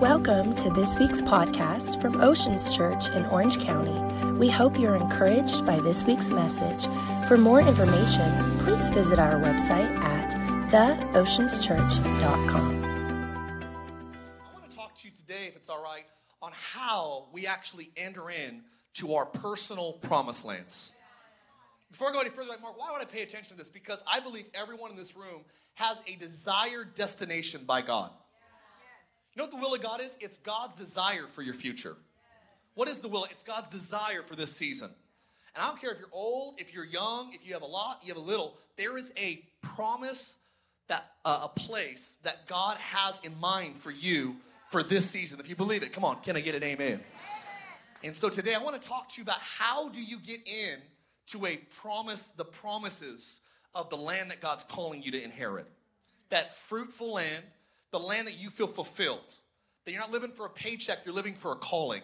Welcome to this week's podcast from Oceans Church in Orange County. We hope you're encouraged by this week's message. For more information, please visit our website at theoceanschurch.com. I want to talk to you today, if it's all right, on how we actually enter in to our personal promised lands. Before I go any further, like Mark, why would I pay attention to this? Because I believe everyone in this room has a desired destination by God. You know what the will of God is? It's God's desire for your future. What is the will? It's God's desire for this season. And I don't care if you're old, if you're young, if you have a lot, you have a little, there is a promise that uh, a place that God has in mind for you for this season. If you believe it, come on, can I get an amen? And so today I want to talk to you about how do you get in to a promise, the promises of the land that God's calling you to inherit. That fruitful land, the land that you feel fulfilled. That you're not living for a paycheck, you're living for a calling.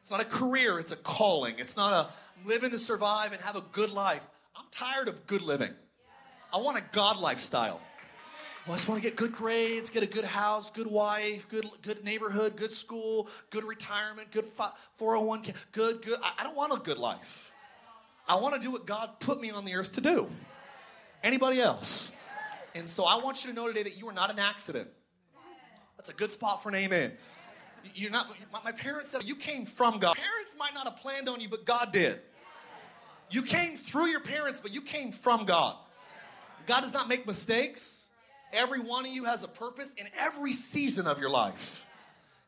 It's not a career, it's a calling. It's not a living to survive and have a good life. I'm tired of good living. I want a God lifestyle. I just want to get good grades, get a good house, good wife, good good neighborhood, good school, good retirement, good 401k, good good. I don't want a good life. I want to do what God put me on the earth to do. Anybody else? And so I want you to know today that you are not an accident. That's a good spot for an amen. You're not. My parents said you came from God. Parents might not have planned on you, but God did. You came through your parents, but you came from God. God does not make mistakes. Every one of you has a purpose in every season of your life.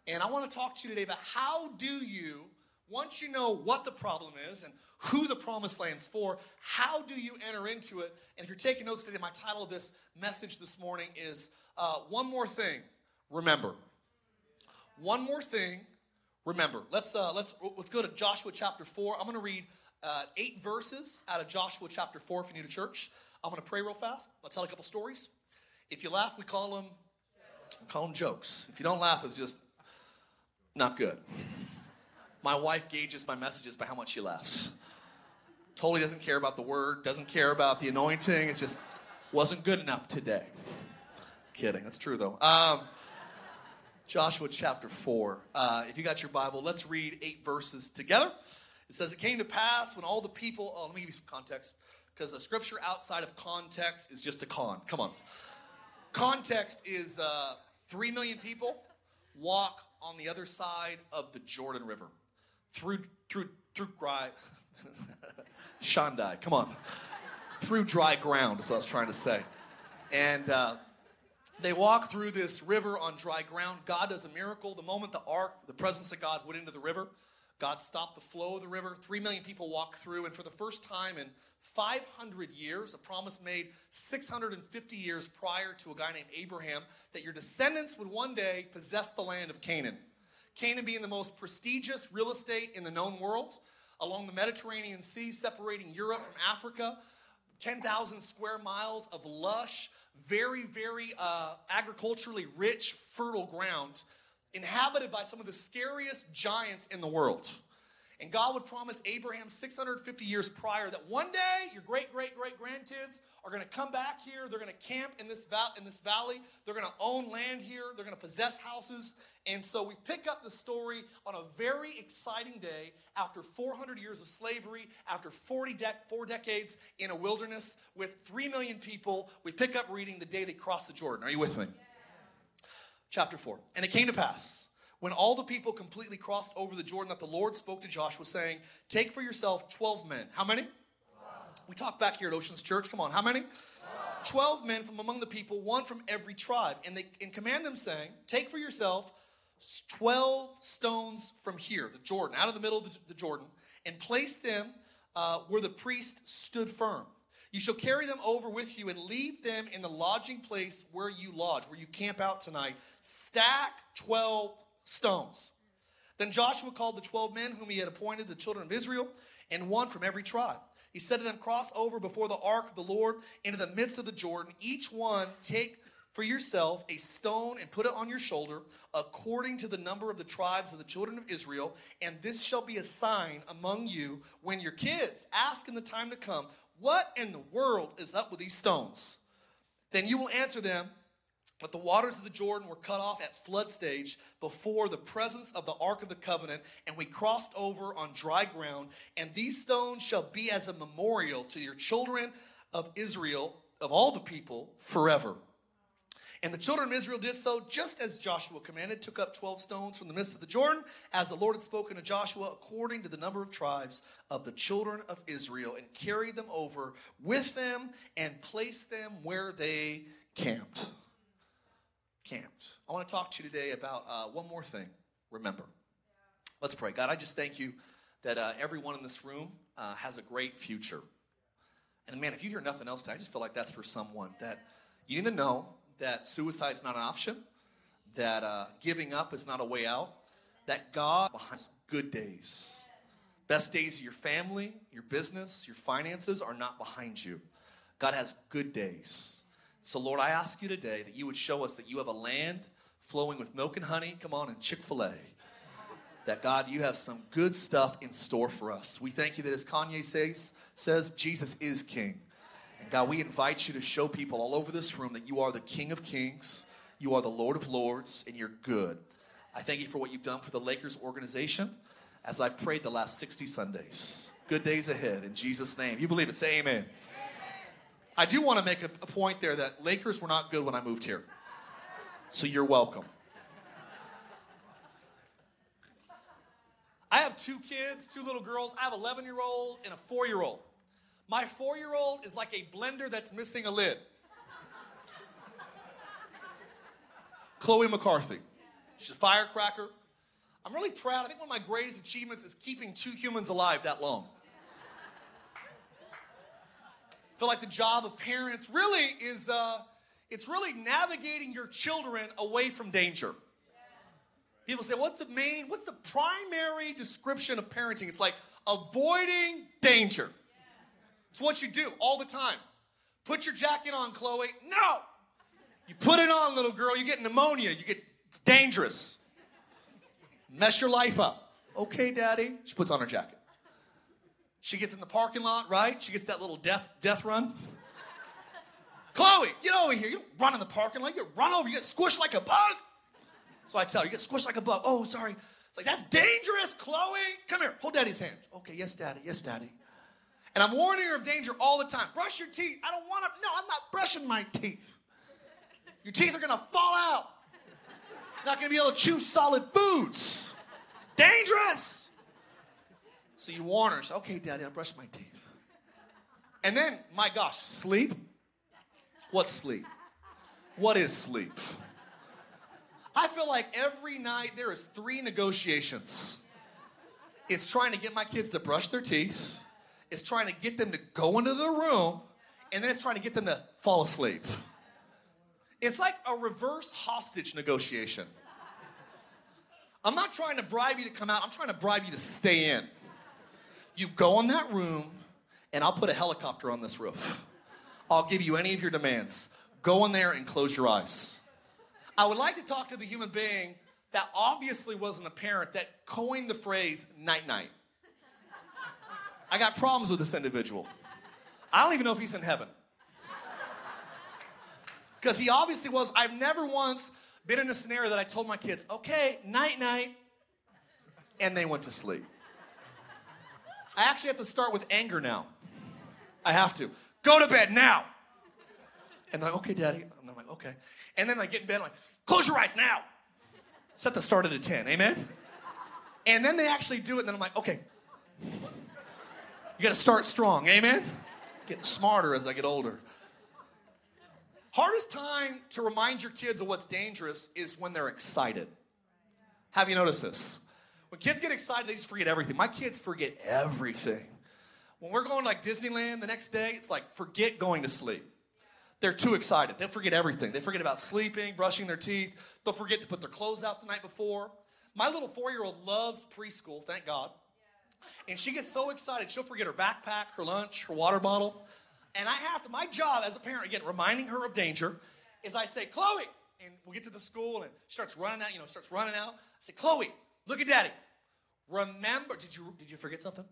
And I want to talk to you today about how do you, once you know what the problem is and who the promised land's for, how do you enter into it? And if you're taking notes today, my title of this message this morning is uh, One More Thing, Remember. One more thing, remember. Let's, uh, let's, let's go to Joshua chapter 4. I'm going to read uh, eight verses out of Joshua chapter 4 if you're new to church. I'm going to pray real fast. I'll tell a couple stories. If you laugh, we call them, we call them jokes. If you don't laugh, it's just not good. My wife gauges my messages by how much she laughs. Totally doesn't care about the word, doesn't care about the anointing. It just wasn't good enough today. Kidding. That's true though. Um, Joshua chapter 4. Uh, if you got your Bible, let's read eight verses together. It says, It came to pass when all the people, oh, let me give you some context, because a scripture outside of context is just a con. Come on. Context is uh, three million people walk on the other side of the Jordan River through, through, through dry, Shandai, come on. through dry ground is what I was trying to say. And, uh, they walk through this river on dry ground. God does a miracle. The moment the ark, the presence of God, went into the river, God stopped the flow of the river. Three million people walked through, and for the first time in 500 years, a promise made 650 years prior to a guy named Abraham, that your descendants would one day possess the land of Canaan. Canaan being the most prestigious real estate in the known world, along the Mediterranean Sea, separating Europe from Africa. 10,000 square miles of lush, very, very uh, agriculturally rich, fertile ground, inhabited by some of the scariest giants in the world. And God would promise Abraham 650 years prior that one day your great, great, great grandkids are going to come back here. They're going to camp in this, val- in this valley. They're going to own land here. They're going to possess houses. And so we pick up the story on a very exciting day after 400 years of slavery, after 40 de- four decades in a wilderness with 3 million people. We pick up reading the day they crossed the Jordan. Are you with me? Yes. Chapter 4. And it came to pass when all the people completely crossed over the Jordan that the Lord spoke to Joshua, saying, Take for yourself 12 men. How many? We talk back here at Oceans Church. Come on, how many? 12. 12 men from among the people, one from every tribe. And they and command them, saying, Take for yourself 12 stones from here, the Jordan, out of the middle of the, the Jordan, and place them uh, where the priest stood firm. You shall carry them over with you and leave them in the lodging place where you lodge, where you camp out tonight. Stack 12 stones. Then Joshua called the 12 men whom he had appointed, the children of Israel, and one from every tribe. He said to them, Cross over before the ark of the Lord into the midst of the Jordan. Each one take for yourself a stone and put it on your shoulder, according to the number of the tribes of the children of Israel. And this shall be a sign among you when your kids ask in the time to come, What in the world is up with these stones? Then you will answer them, But the waters of the Jordan were cut off at flood stage before the presence of the Ark of the Covenant, and we crossed over on dry ground. And these stones shall be as a memorial to your children of Israel, of all the people, forever. And the children of Israel did so just as Joshua commanded, took up 12 stones from the midst of the Jordan, as the Lord had spoken to Joshua, according to the number of tribes of the children of Israel, and carried them over with them and placed them where they camped camped. I want to talk to you today about uh, one more thing. Remember. Let's pray. God, I just thank you that uh, everyone in this room uh, has a great future. And man, if you hear nothing else today, I just feel like that's for someone that you need to know that suicide's not an option, that uh, giving up is not a way out, that God has good days. Best days of your family, your business, your finances are not behind you. God has good days. So, Lord, I ask you today that you would show us that you have a land flowing with milk and honey. Come on, and Chick fil A. That God, you have some good stuff in store for us. We thank you that as Kanye says, says Jesus is King. And God, we invite you to show people all over this room that you are the King of Kings, you are the Lord of Lords, and you're good. I thank you for what you've done for the Lakers organization as I've prayed the last 60 Sundays. Good days ahead in Jesus' name. You believe it? Say amen. I do want to make a, a point there that Lakers were not good when I moved here. So you're welcome. I have two kids, two little girls. I have an 11 year old and a four year old. My four year old is like a blender that's missing a lid. Chloe McCarthy. She's a firecracker. I'm really proud. I think one of my greatest achievements is keeping two humans alive that long feel like the job of parents really is uh, it's really navigating your children away from danger. People say, what's the main, what's the primary description of parenting? It's like avoiding danger. It's what you do all the time. Put your jacket on, Chloe. No! You put it on, little girl, you get pneumonia. You get, it's dangerous. Mess your life up. Okay, daddy. She puts on her jacket. She gets in the parking lot, right? She gets that little death death run. Chloe, get over here. You don't run in the parking lot. You run over, you get squished like a bug. So I tell you, you get squished like a bug. Oh, sorry. It's like, that's dangerous, Chloe. Come here, hold daddy's hand. Okay, yes, daddy, yes, daddy. And I'm warning her of danger all the time. Brush your teeth. I don't want to, no, I'm not brushing my teeth. Your teeth are gonna fall out. You're not gonna be able to chew solid foods. It's dangerous. So you warn her, say, okay, daddy, I'll brush my teeth. And then, my gosh, sleep? What's sleep? What is sleep? I feel like every night there is three negotiations. It's trying to get my kids to brush their teeth, it's trying to get them to go into the room, and then it's trying to get them to fall asleep. It's like a reverse hostage negotiation. I'm not trying to bribe you to come out, I'm trying to bribe you to stay in. You go in that room, and I'll put a helicopter on this roof. I'll give you any of your demands. Go in there and close your eyes. I would like to talk to the human being that obviously wasn't a parent that coined the phrase night night. I got problems with this individual. I don't even know if he's in heaven. Because he obviously was. I've never once been in a scenario that I told my kids, okay, night night, and they went to sleep. I actually have to start with anger now. I have to. Go to bed now. And they're like, okay, daddy. And I'm like, okay. And then I get in bed, I'm like, close your eyes now. Set the start at a 10, amen? And then they actually do it, and then I'm like, okay. You gotta start strong, amen? Getting smarter as I get older. Hardest time to remind your kids of what's dangerous is when they're excited. Have you noticed this? When kids get excited, they just forget everything. My kids forget everything. When we're going like Disneyland the next day, it's like forget going to sleep. They're too excited. They'll forget everything. They forget about sleeping, brushing their teeth. They'll forget to put their clothes out the night before. My little four year old loves preschool, thank God. And she gets so excited, she'll forget her backpack, her lunch, her water bottle. And I have to, my job as a parent, again, reminding her of danger, is I say, Chloe, and we'll get to the school and she starts running out, you know, starts running out. I say, Chloe, Look at daddy. Remember, did you did you forget something?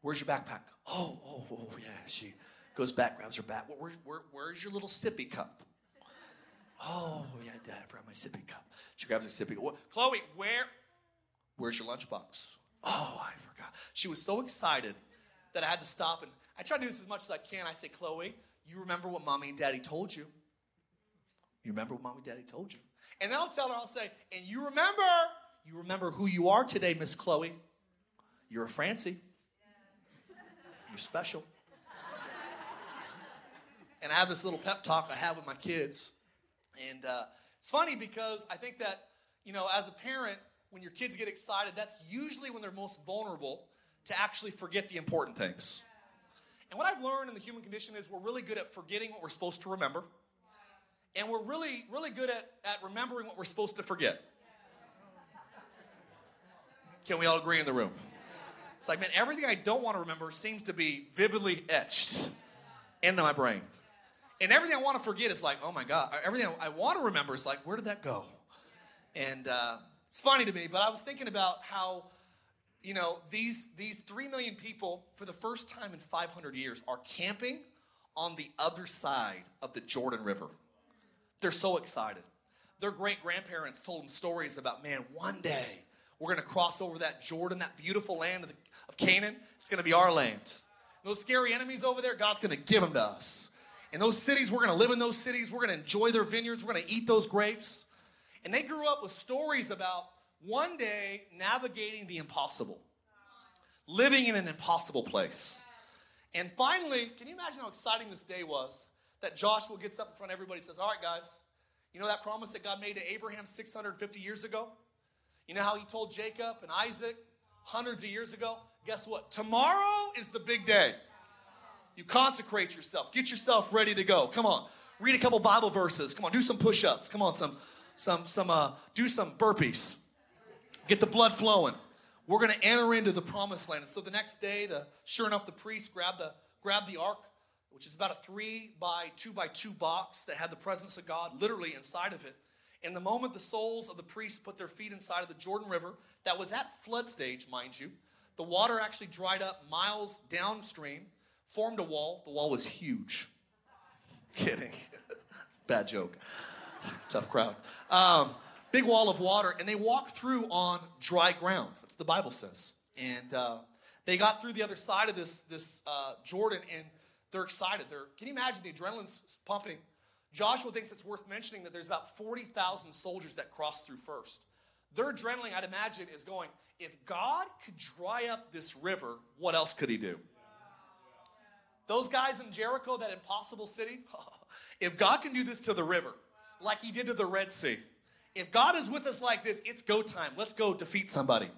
Where's your backpack? Oh, oh, oh, yeah. She goes back, grabs her back. Where, where, where's your little sippy cup? Oh, yeah, Dad, I forgot my sippy cup. She grabs her sippy cup. Chloe, where? Where's your lunchbox? Oh, I forgot. She was so excited that I had to stop and I try to do this as much as I can. I say, Chloe, you remember what mommy and daddy told you? You remember what mommy and daddy told you? And then I'll tell her, I'll say, and you remember, you remember who you are today, Miss Chloe. You're a Francey. You're special. And I have this little pep talk I have with my kids. And uh, it's funny because I think that, you know, as a parent, when your kids get excited, that's usually when they're most vulnerable to actually forget the important things. And what I've learned in the human condition is we're really good at forgetting what we're supposed to remember. And we're really, really good at, at remembering what we're supposed to forget. Can we all agree in the room? It's like, man, everything I don't want to remember seems to be vividly etched into my brain. And everything I want to forget is like, oh my God. Everything I want to remember is like, where did that go? And uh, it's funny to me, but I was thinking about how you know, these, these 3 million people, for the first time in 500 years, are camping on the other side of the Jordan River. They're so excited. Their great grandparents told them stories about, man, one day we're going to cross over that Jordan, that beautiful land of, the, of Canaan. It's going to be our land. And those scary enemies over there, God's going to give them to us. And those cities, we're going to live in those cities. We're going to enjoy their vineyards. We're going to eat those grapes. And they grew up with stories about one day navigating the impossible, living in an impossible place. And finally, can you imagine how exciting this day was that Joshua gets up in front of everybody and says, All right, guys, you know that promise that God made to Abraham 650 years ago? You know how he told Jacob and Isaac hundreds of years ago? Guess what? Tomorrow is the big day. You consecrate yourself, get yourself ready to go. Come on, read a couple Bible verses. Come on, do some push ups. Come on, some, some, some, uh, do some burpees. Get the blood flowing. We're going to enter into the promised land. And so the next day, the sure enough, the priest grabbed the grabbed the ark, which is about a three by two by two box that had the presence of God literally inside of it. And the moment the soles of the priests put their feet inside of the Jordan River, that was at flood stage, mind you, the water actually dried up miles downstream, formed a wall. The wall was huge. Kidding. Bad joke. Tough crowd. Um, big wall of water, and they walked through on dry ground. That's the Bible says. And uh, they got through the other side of this, this uh, Jordan, and they're excited. They're, can you imagine the adrenaline's pumping? Joshua thinks it's worth mentioning that there's about 40,000 soldiers that crossed through first. Their adrenaline, I'd imagine, is going, if God could dry up this river, what else could he do? Those guys in Jericho, that impossible city, if God can do this to the river, like he did to the Red Sea, if God is with us like this, it's go time. Let's go defeat somebody.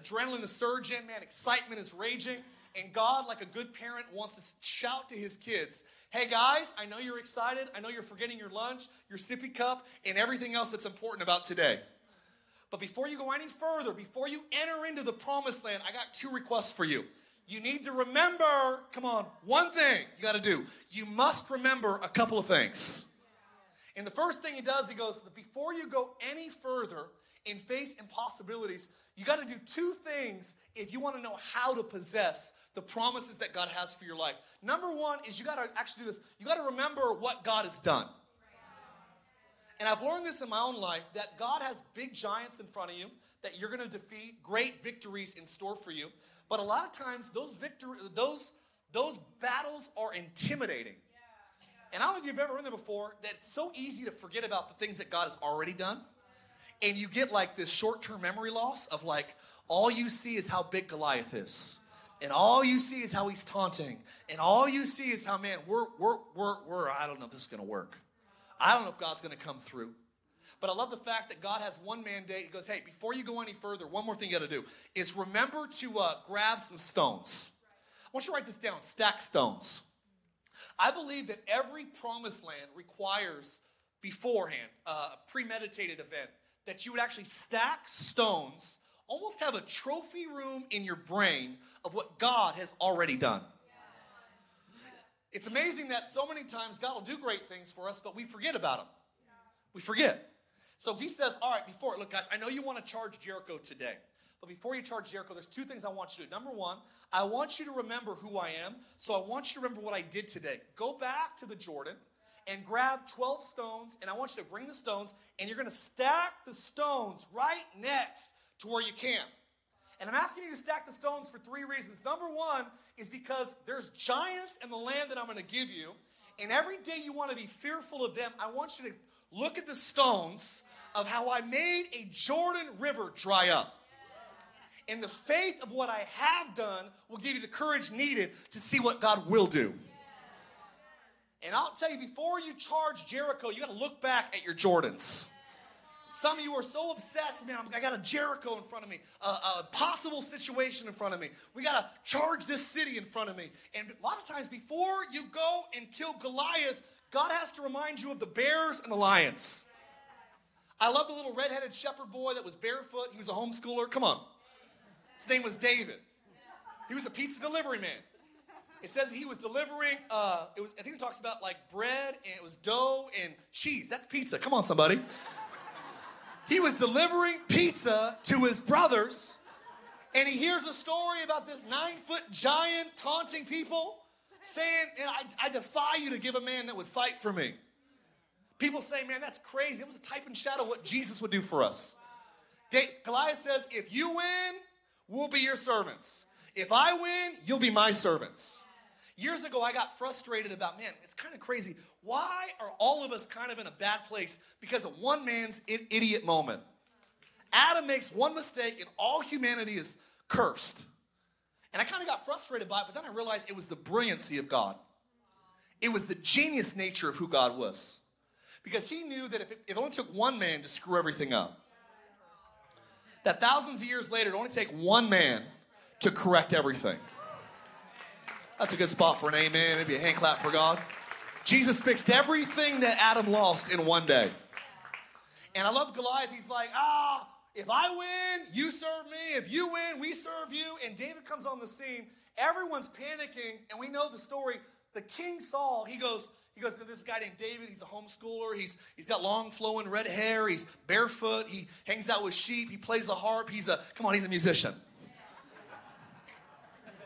Adrenaline is surging, man, excitement is raging. And God, like a good parent, wants to shout to his kids, Hey guys, I know you're excited. I know you're forgetting your lunch, your sippy cup, and everything else that's important about today. But before you go any further, before you enter into the promised land, I got two requests for you. You need to remember, come on, one thing you got to do. You must remember a couple of things. And the first thing he does, he goes, before you go any further and face impossibilities, you got to do two things if you want to know how to possess the promises that God has for your life. Number one is you got to actually do this. You got to remember what God has done. And I've learned this in my own life that God has big giants in front of you that you're going to defeat, great victories in store for you. But a lot of times those victory those those battles are intimidating. And I don't know if you've ever been there before, that it's so easy to forget about the things that God has already done. And you get like this short term memory loss of like, all you see is how big Goliath is. And all you see is how he's taunting. And all you see is how, man, we're, we're, we're, we're, I don't know if this is going to work. I don't know if God's going to come through. But I love the fact that God has one mandate. He goes, hey, before you go any further, one more thing you got to do is remember to uh, grab some stones. I want you to write this down stack stones. I believe that every promised land requires beforehand uh, a premeditated event that you would actually stack stones, almost have a trophy room in your brain of what God has already done. It's amazing that so many times God will do great things for us, but we forget about them. We forget. So he says, All right, before, look, guys, I know you want to charge Jericho today. But before you charge Jericho, there's two things I want you to do. Number one, I want you to remember who I am. So I want you to remember what I did today. Go back to the Jordan and grab 12 stones, and I want you to bring the stones, and you're going to stack the stones right next to where you camp. And I'm asking you to stack the stones for three reasons. Number one is because there's giants in the land that I'm going to give you, and every day you want to be fearful of them. I want you to look at the stones of how I made a Jordan River dry up. And the faith of what I have done will give you the courage needed to see what God will do. And I'll tell you, before you charge Jericho, you got to look back at your Jordans. Some of you are so obsessed, man. I got a Jericho in front of me, a, a possible situation in front of me. We got to charge this city in front of me. And a lot of times, before you go and kill Goliath, God has to remind you of the bears and the lions. I love the little redheaded shepherd boy that was barefoot. He was a homeschooler. Come on. His name was David. He was a pizza delivery man. It says he was delivering, uh, it was, I think it talks about like bread and it was dough and cheese. That's pizza. Come on, somebody. he was delivering pizza to his brothers, and he hears a story about this nine foot giant taunting people, saying, I, I defy you to give a man that would fight for me. People say, man, that's crazy. It was a type and shadow what Jesus would do for us. Goliath says, if you win, we'll be your servants. If I win, you'll be my servants. Years ago, I got frustrated about, man, it's kind of crazy. Why are all of us kind of in a bad place because of one man's idiot moment? Adam makes one mistake and all humanity is cursed. And I kind of got frustrated by it, but then I realized it was the brilliancy of God. It was the genius nature of who God was. Because he knew that if it, if it only took one man to screw everything up, that thousands of years later, it only take one man to correct everything. That's a good spot for an amen, maybe a hand clap for God. Jesus fixed everything that Adam lost in one day. And I love Goliath. He's like, ah, if I win, you serve me. If you win, we serve you. And David comes on the scene. Everyone's panicking, and we know the story. The king Saul, he goes, he goes, there's this guy named David, he's a homeschooler. He's, he's got long flowing red hair. He's barefoot. He hangs out with sheep. He plays the harp. He's a, come on, he's a musician.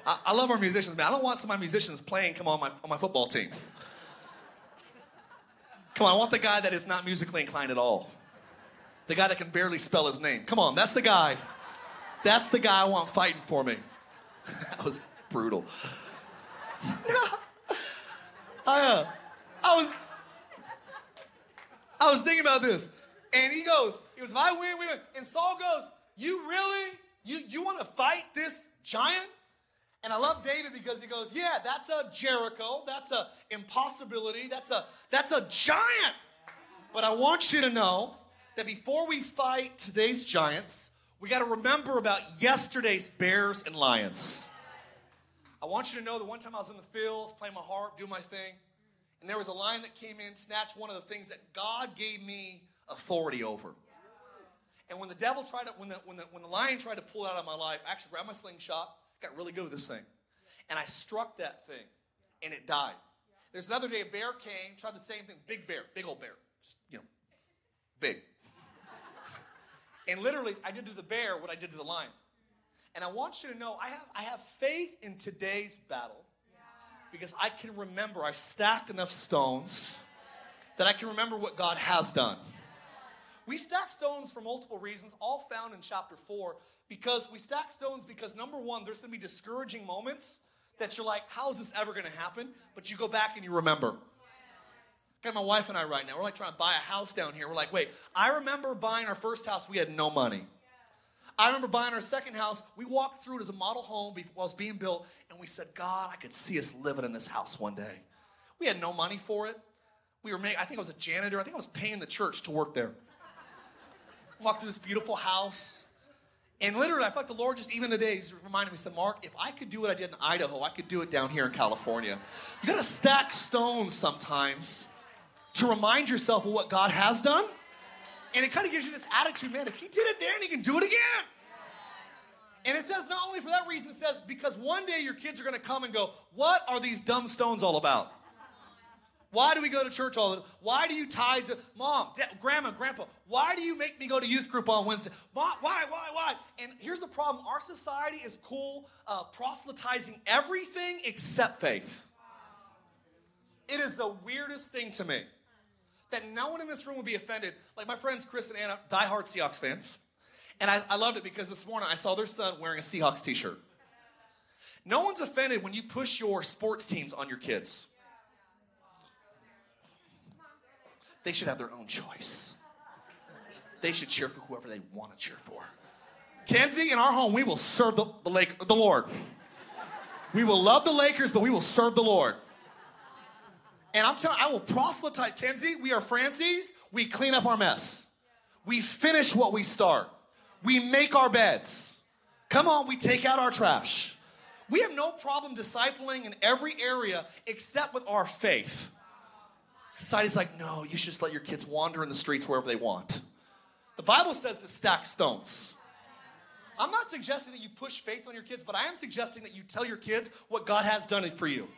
I, I, love our musicians, man. I don't want some of my musicians playing, come on, my, on my football team. Come on, I want the guy that is not musically inclined at all. The guy that can barely spell his name. Come on, that's the guy. That's the guy I want fighting for me. that was brutal. I, uh, I was, I was thinking about this, and he goes, he goes, if I win, we win. And Saul goes, you really, you, you want to fight this giant? And I love David because he goes, yeah, that's a Jericho, that's a impossibility, that's a that's a giant. But I want you to know that before we fight today's giants, we got to remember about yesterday's bears and lions. I want you to know that one time I was in the fields playing my harp, doing my thing, and there was a lion that came in, snatched one of the things that God gave me authority over. And when the devil tried to, when the, when the, when the lion tried to pull it out of my life, I actually grabbed my slingshot, got really good with this thing. And I struck that thing, and it died. There's another day, a bear came, tried the same thing. Big bear, big old bear, just, you know, big. and literally, I did to the bear what I did to the lion. And I want you to know, I have, I have faith in today's battle because I can remember, I've stacked enough stones that I can remember what God has done. We stack stones for multiple reasons, all found in chapter 4, because we stack stones because number one, there's gonna be discouraging moments that you're like, how is this ever gonna happen? But you go back and you remember. Got my wife and I right now. We're like trying to buy a house down here. We're like, wait, I remember buying our first house, we had no money. I remember buying our second house. We walked through it as a model home while it was being built, and we said, God, I could see us living in this house one day. We had no money for it. We were making, I think I was a janitor. I think I was paying the church to work there. Walked through this beautiful house. And literally, I felt like the Lord just even today just reminded me, said, Mark, if I could do what I did in Idaho, I could do it down here in California. You gotta stack stones sometimes to remind yourself of what God has done. And it kind of gives you this attitude, man, if he did it there, and he can do it again. And it says not only for that reason, it says because one day your kids are gonna come and go, What are these dumb stones all about? Why do we go to church all the time? Why do you tie to mom, dad, grandma, grandpa? Why do you make me go to youth group on Wednesday? Why, why, why, why? And here's the problem our society is cool uh, proselytizing everything except faith. It is the weirdest thing to me. that no one in this room will be offended. Like my friends Chris and Anna, diehard Seahawks fans. And I, I loved it because this morning I saw their son wearing a Seahawks t shirt. No one's offended when you push your sports teams on your kids. They should have their own choice. They should cheer for whoever they want to cheer for. Kenzie, in our home, we will serve the, the, Lake, the Lord. We will love the Lakers, but we will serve the Lord. And I'm telling I will proselytize. Kenzie, we are Francis. We clean up our mess. We finish what we start. We make our beds. Come on, we take out our trash. We have no problem discipling in every area except with our faith. Society's like, no, you should just let your kids wander in the streets wherever they want. The Bible says to stack stones. I'm not suggesting that you push faith on your kids, but I am suggesting that you tell your kids what God has done for you.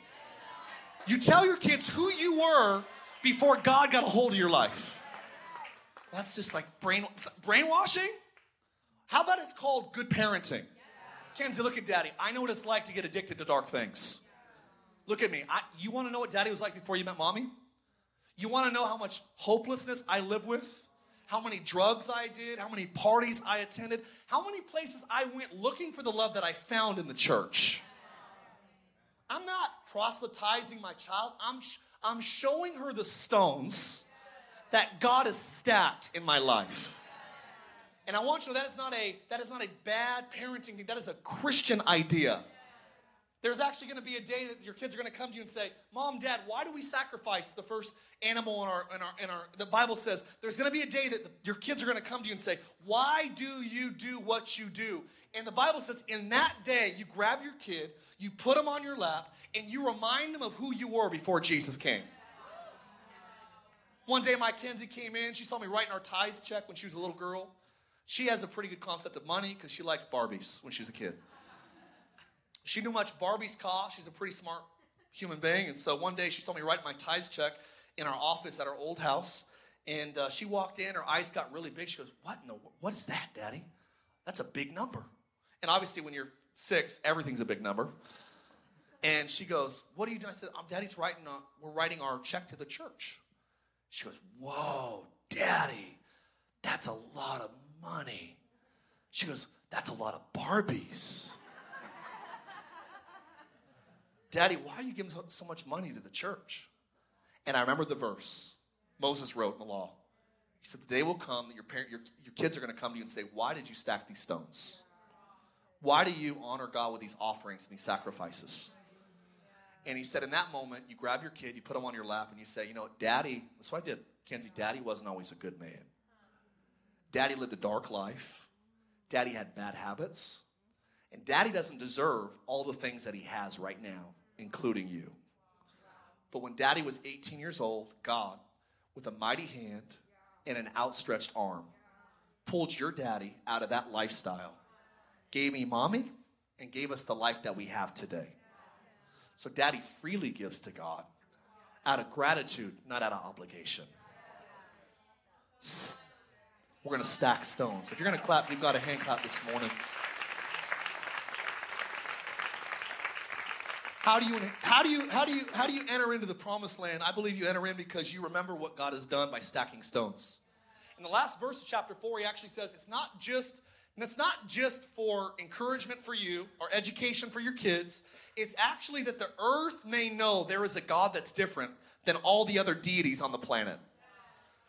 You tell your kids who you were before God got a hold of your life. That's just like brain, brainwashing. How about it's called good parenting? Kenzie, look at daddy. I know what it's like to get addicted to dark things. Look at me. I, you want to know what daddy was like before you met mommy? You want to know how much hopelessness I live with? How many drugs I did? How many parties I attended? How many places I went looking for the love that I found in the church? I'm not proselytizing my child. I'm, sh- I'm showing her the stones that God has stacked in my life. And I want you to know that is not a that is not a bad parenting thing. That is a Christian idea. There's actually going to be a day that your kids are going to come to you and say, "Mom, Dad, why do we sacrifice the first animal in our in our in our?" The Bible says there's going to be a day that the, your kids are going to come to you and say, "Why do you do what you do?" And the Bible says, in that day, you grab your kid, you put him on your lap, and you remind him of who you were before Jesus came. One day, my Kenzie came in. She saw me writing our tithes check when she was a little girl. She has a pretty good concept of money because she likes Barbies when she was a kid. She knew much Barbies cost. She's a pretty smart human being. And so one day she saw me write my tithes check in our office at our old house. And uh, she walked in, her eyes got really big. She goes, What in the, what is that, Daddy? That's a big number. And obviously, when you're six, everything's a big number. And she goes, What are you doing? I said, I'm Daddy's writing, a, we're writing our check to the church. She goes, Whoa, Daddy, that's a lot of money. She goes, That's a lot of Barbies. Daddy, why are you giving so much money to the church? And I remember the verse Moses wrote in the law. He said, The day will come that your, parent, your, your kids are going to come to you and say, Why did you stack these stones? Why do you honor God with these offerings and these sacrifices? And he said, In that moment, you grab your kid, you put him on your lap, and you say, You know, Daddy, that's what I did. Kenzie, Daddy wasn't always a good man. Daddy lived a dark life. Daddy had bad habits. And daddy doesn't deserve all the things that he has right now, including you. But when daddy was 18 years old, God, with a mighty hand and an outstretched arm, pulled your daddy out of that lifestyle, gave me mommy, and gave us the life that we have today. So daddy freely gives to God out of gratitude, not out of obligation. We're going to stack stones. If you're going to clap, you've got a hand clap this morning. How do you how do you how do you how do you enter into the promised land? I believe you enter in because you remember what God has done by stacking stones. In the last verse of chapter 4, he actually says it's not just and it's not just for encouragement for you or education for your kids. It's actually that the earth may know there is a God that's different than all the other deities on the planet.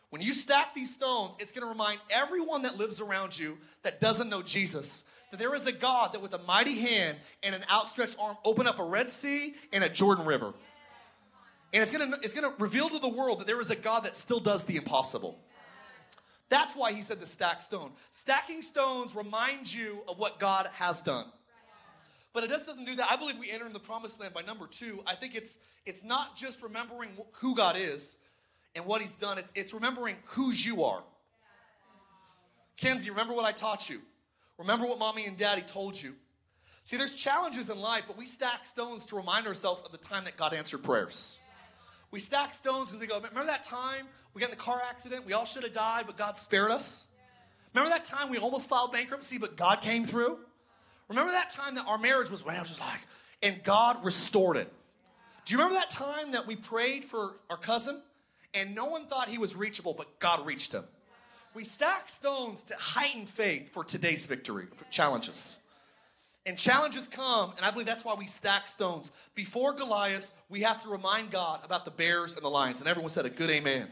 When you stack these stones, it's going to remind everyone that lives around you that doesn't know Jesus that there is a God that with a mighty hand and an outstretched arm opened up a Red Sea and a Jordan River. And it's to it's to reveal to the world that there is a God that still does the impossible. That's why he said the stack stone. Stacking stones reminds you of what God has done. But it just doesn't do that. I believe we enter in the promised land by number two. I think it's it's not just remembering who God is, and what he's done, it's, it's remembering whose you are. Kenzie, remember what I taught you. Remember what mommy and daddy told you. See, there's challenges in life, but we stack stones to remind ourselves of the time that God answered prayers. We stack stones because we go, remember that time we got in the car accident? We all should have died, but God spared us. Remember that time we almost filed bankruptcy, but God came through? Remember that time that our marriage was, well, just like, and God restored it. Do you remember that time that we prayed for our cousin and no one thought he was reachable, but God reached him. We stack stones to heighten faith for today's victory, for challenges. And challenges come, and I believe that's why we stack stones. Before Goliath, we have to remind God about the bears and the lions. And everyone said a good amen.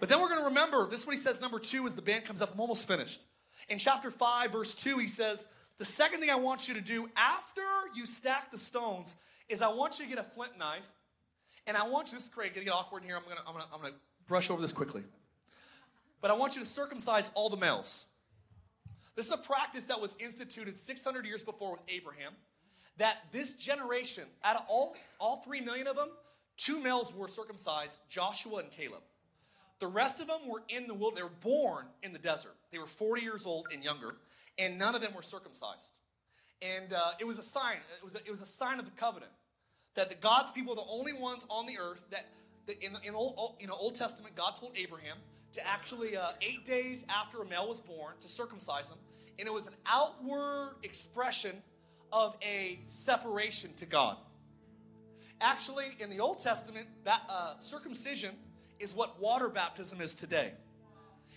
But then we're going to remember this is what he says, number two, as the band comes up. I'm almost finished. In chapter 5, verse 2, he says, The second thing I want you to do after you stack the stones is I want you to get a flint knife, and I want you, this is great, getting awkward in here. I'm going to I'm gonna, I'm gonna brush over this quickly. But I want you to circumcise all the males. This is a practice that was instituted 600 years before with Abraham. That this generation, out of all, all three million of them, two males were circumcised Joshua and Caleb. The rest of them were in the wilderness. They were born in the desert. They were 40 years old and younger, and none of them were circumcised. And uh, it was a sign. It was a, it was a sign of the covenant that the God's people are the only ones on the earth that, that in, in old, you know, Old Testament, God told Abraham to actually uh, eight days after a male was born to circumcise him. and it was an outward expression of a separation to God. Actually, in the Old Testament, that uh, circumcision is what water baptism is today.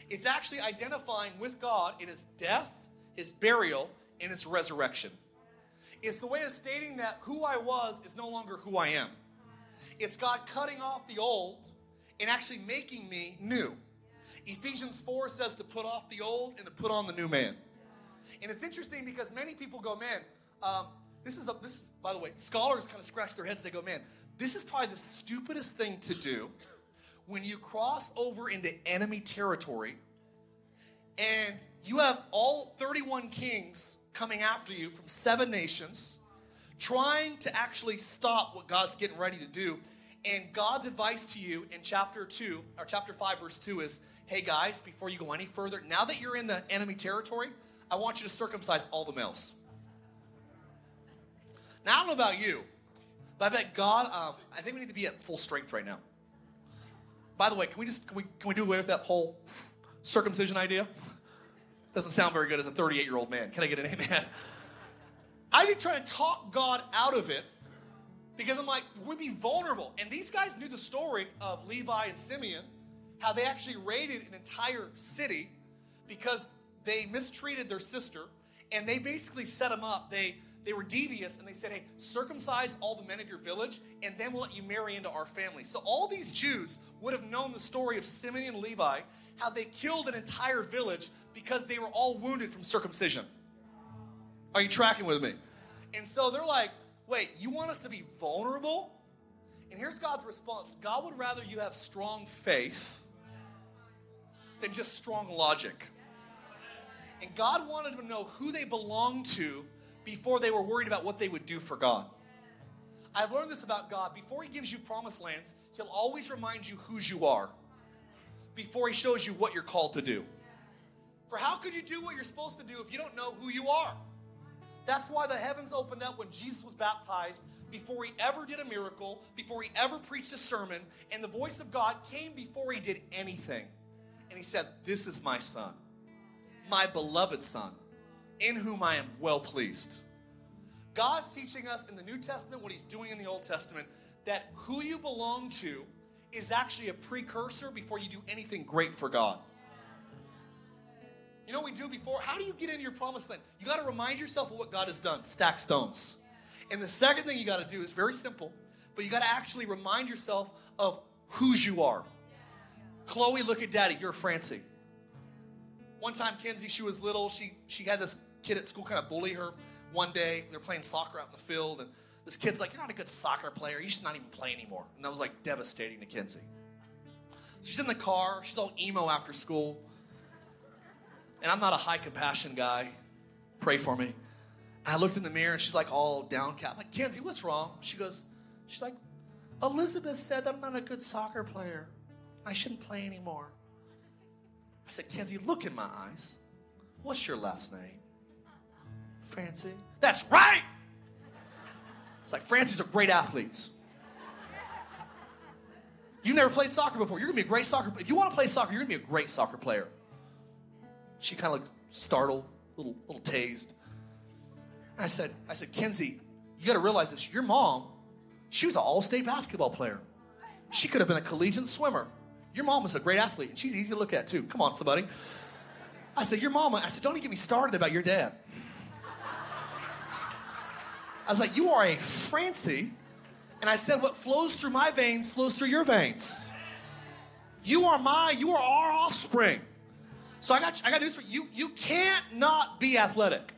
It's actually identifying with God in his death, his burial, and his resurrection. It's the way of stating that who I was is no longer who I am. It's God cutting off the old and actually making me new. Ephesians 4 says to put off the old and to put on the new man. And it's interesting because many people go, man, um, this is a, this is, by the way, scholars kind of scratch their heads. They go, man, this is probably the stupidest thing to do when you cross over into enemy territory and you have all 31 kings coming after you from seven nations trying to actually stop what God's getting ready to do. And God's advice to you in chapter 2 or chapter 5 verse 2 is, "Hey guys, before you go any further, now that you're in the enemy territory, I want you to circumcise all the males. Now, I don't know about you, but I bet God, um, I think we need to be at full strength right now. By the way, can we just, can we, can we do away with that whole circumcision idea? Doesn't sound very good as a 38 year old man. Can I get an amen? I did try to talk God out of it because I'm like, we'd be vulnerable. And these guys knew the story of Levi and Simeon, how they actually raided an entire city because they mistreated their sister and they basically set them up. They they were devious and they said, "Hey, circumcise all the men of your village, and then we'll let you marry into our family." So all these Jews would have known the story of Simeon and Levi, how they killed an entire village because they were all wounded from circumcision. Are you tracking with me? And so they're like, "Wait, you want us to be vulnerable?" And here's God's response: God would rather you have strong faith than just strong logic. And God wanted them to know who they belonged to before they were worried about what they would do for God. I've learned this about God. Before He gives you promised lands, He'll always remind you whose you are before He shows you what you're called to do. For how could you do what you're supposed to do if you don't know who you are? That's why the heavens opened up when Jesus was baptized, before he ever did a miracle, before he ever preached a sermon, and the voice of God came before he did anything. He said, This is my son my beloved Son, in whom I am well pleased. God's teaching us in the New Testament what He's doing in the Old Testament that who you belong to is actually a precursor before you do anything great for God. You know what we do before? How do you get into your promised land? You got to remind yourself of what God has done stack stones. And the second thing you got to do is very simple, but you got to actually remind yourself of whose you are. Chloe, look at daddy, you're Francey. One time, Kenzie, she was little. She she had this kid at school kind of bully her. One day, they're playing soccer out in the field, and this kid's like, "You're not a good soccer player. You should not even play anymore." And that was like devastating to Kenzie. So she's in the car. She's all emo after school, and I'm not a high compassion guy. Pray for me. And I looked in the mirror, and she's like all downcast. I'm like, Kenzie, what's wrong? She goes, she's like, Elizabeth said that I'm not a good soccer player. I shouldn't play anymore. I said, Kenzie, look in my eyes. What's your last name? Francey. That's right. It's like Francey's are great athletes. You never played soccer before. You're gonna be a great soccer. If you want to play soccer, you're gonna be a great soccer player. She kind of looked startled, little little tased. I said, I said, Kenzie, you got to realize this. Your mom, she was an all-state basketball player. She could have been a collegiate swimmer. Your mom a great athlete, and she's easy to look at too. Come on, somebody. I said, Your mama, I said, Don't even get me started about your dad. I was like, You are a Francey. And I said, What flows through my veins flows through your veins. You are my, you are our offspring. So I got, I got news for you. You can't not be athletic.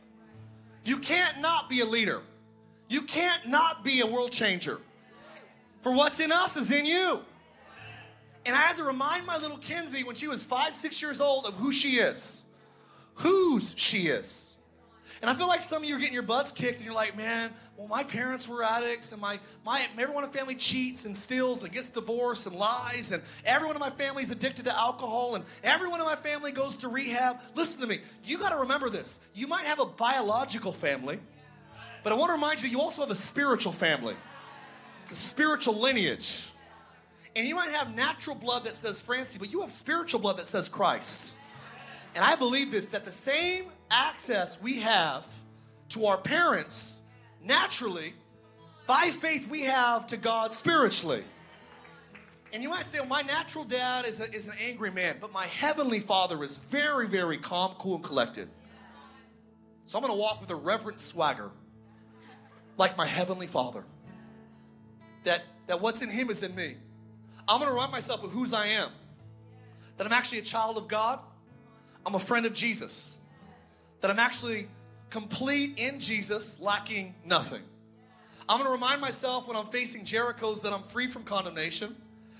You can't not be a leader. You can't not be a world changer. For what's in us is in you. And I had to remind my little Kenzie when she was five, six years old of who she is, whose she is. And I feel like some of you are getting your butts kicked and you're like, man, well, my parents were addicts and my, my everyone in family cheats and steals and gets divorced and lies and everyone in my family is addicted to alcohol and everyone in my family goes to rehab. Listen to me. You got to remember this. You might have a biological family, but I want to remind you that you also have a spiritual family. It's a spiritual lineage. And you might have natural blood that says Francey, but you have spiritual blood that says Christ. And I believe this that the same access we have to our parents naturally, by faith, we have to God spiritually. And you might say, well, my natural dad is, a, is an angry man, but my heavenly father is very, very calm, cool, and collected. So I'm going to walk with a reverent swagger, like my heavenly father. That, that what's in him is in me. I'm going to remind myself of whose I am. That I'm actually a child of God. I'm a friend of Jesus. That I'm actually complete in Jesus, lacking nothing. I'm going to remind myself when I'm facing Jericho's that I'm free from condemnation,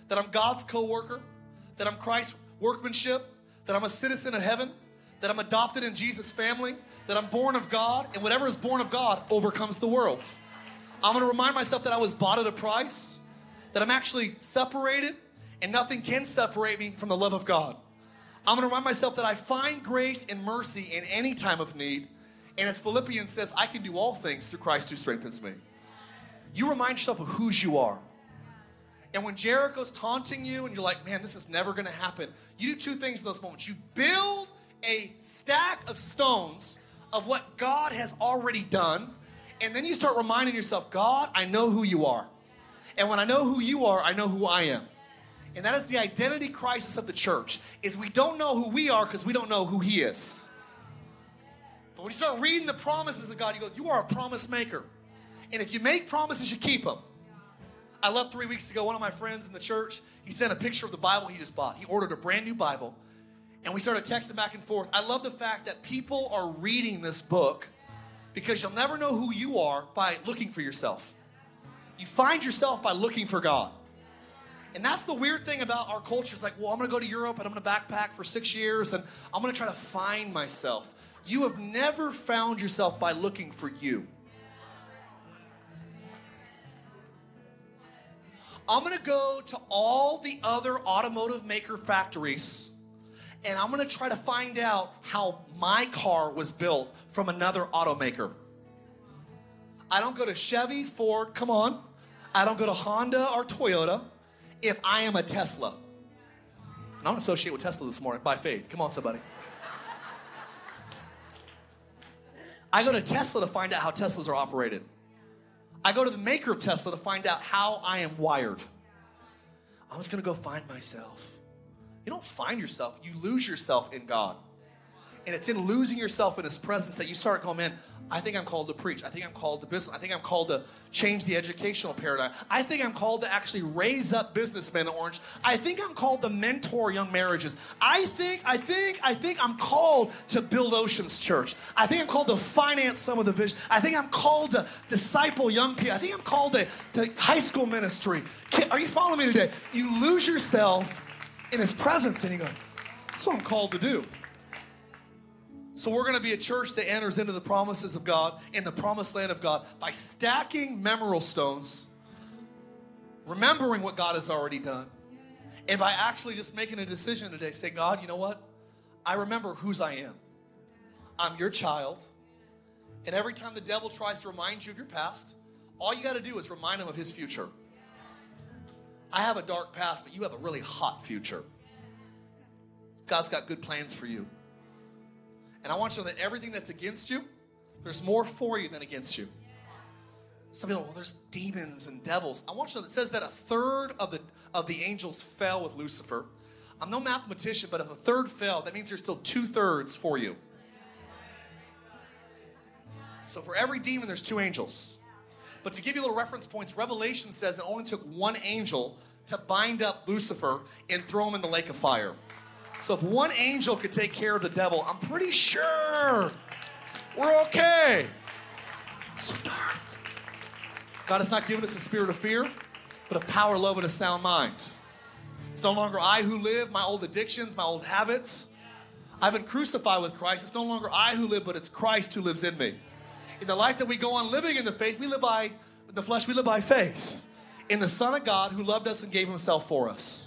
that I'm God's co worker, that I'm Christ's workmanship, that I'm a citizen of heaven, that I'm adopted in Jesus' family, that I'm born of God, and whatever is born of God overcomes the world. I'm going to remind myself that I was bought at a price, that I'm actually separated, and nothing can separate me from the love of God. I'm going to remind myself that I find grace and mercy in any time of need. And as Philippians says, I can do all things through Christ who strengthens me. You remind yourself of whose you are. And when Jericho's taunting you and you're like, man, this is never going to happen, you do two things in those moments. You build a stack of stones of what God has already done. And then you start reminding yourself, God, I know who you are. And when I know who you are, I know who I am. And that is the identity crisis of the church is we don't know who we are because we don't know who he is. But when you start reading the promises of God, you go, you are a promise maker. And if you make promises, you keep them. I love three weeks ago, one of my friends in the church, he sent a picture of the Bible he just bought. He ordered a brand new Bible, and we started texting back and forth. I love the fact that people are reading this book because you'll never know who you are by looking for yourself. You find yourself by looking for God. And that's the weird thing about our culture. It's like, well, I'm going to go to Europe and I'm going to backpack for six years and I'm going to try to find myself. You have never found yourself by looking for you. I'm going to go to all the other automotive maker factories and I'm going to try to find out how my car was built from another automaker. I don't go to Chevy, Ford, come on. I don't go to Honda or Toyota if I am a Tesla. And I'm associate with Tesla this morning by faith. Come on, somebody. I go to Tesla to find out how Teslas are operated. I go to the maker of Tesla to find out how I am wired. I'm just gonna go find myself. You don't find yourself, you lose yourself in God. And it's in losing yourself in His presence that you start going, man, I think I'm called to preach. I think I'm called to business. I think I'm called to change the educational paradigm. I think I'm called to actually raise up businessmen in Orange. I think I'm called to mentor young marriages. I think, I think, I think I'm called to build Oceans Church. I think I'm called to finance some of the vision. I think I'm called to disciple young people. I think I'm called to, to high school ministry. Are you following me today? You lose yourself in His presence and you go, that's what I'm called to do. So we're going to be a church that enters into the promises of God in the promised land of God by stacking memorial stones, remembering what God has already done, and by actually just making a decision today, say, God, you know what? I remember whose I am. I'm your child. And every time the devil tries to remind you of your past, all you got to do is remind him of his future. I have a dark past, but you have a really hot future. God's got good plans for you. And I want you to know that everything that's against you, there's more for you than against you. Some people, well, there's demons and devils. I want you to know that says that a third of the of the angels fell with Lucifer. I'm no mathematician, but if a third fell, that means there's still two thirds for you. So for every demon, there's two angels. But to give you little reference points, Revelation says it only took one angel to bind up Lucifer and throw him in the lake of fire. So if one angel could take care of the devil, I'm pretty sure we're okay. So dark. God has not given us a spirit of fear, but of power, love, and a sound mind. It's no longer I who live, my old addictions, my old habits. I've been crucified with Christ. It's no longer I who live, but it's Christ who lives in me. In the life that we go on living in the faith, we live by the flesh, we live by faith in the Son of God who loved us and gave himself for us.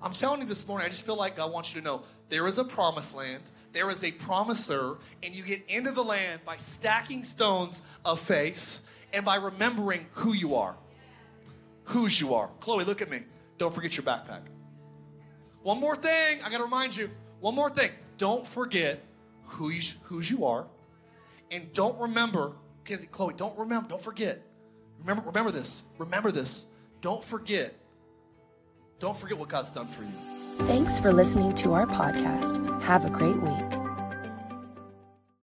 I'm telling you this morning, I just feel like God wants you to know there is a promised land, there is a promiser, and you get into the land by stacking stones of faith and by remembering who you are. Whose you are. Chloe, look at me. Don't forget your backpack. One more thing, I gotta remind you. One more thing. Don't forget who you, whose you are. And don't remember, Chloe, don't remember, don't forget. Remember, remember this. Remember this. Don't forget. Don't forget what God's done for you. Thanks for listening to our podcast. Have a great week.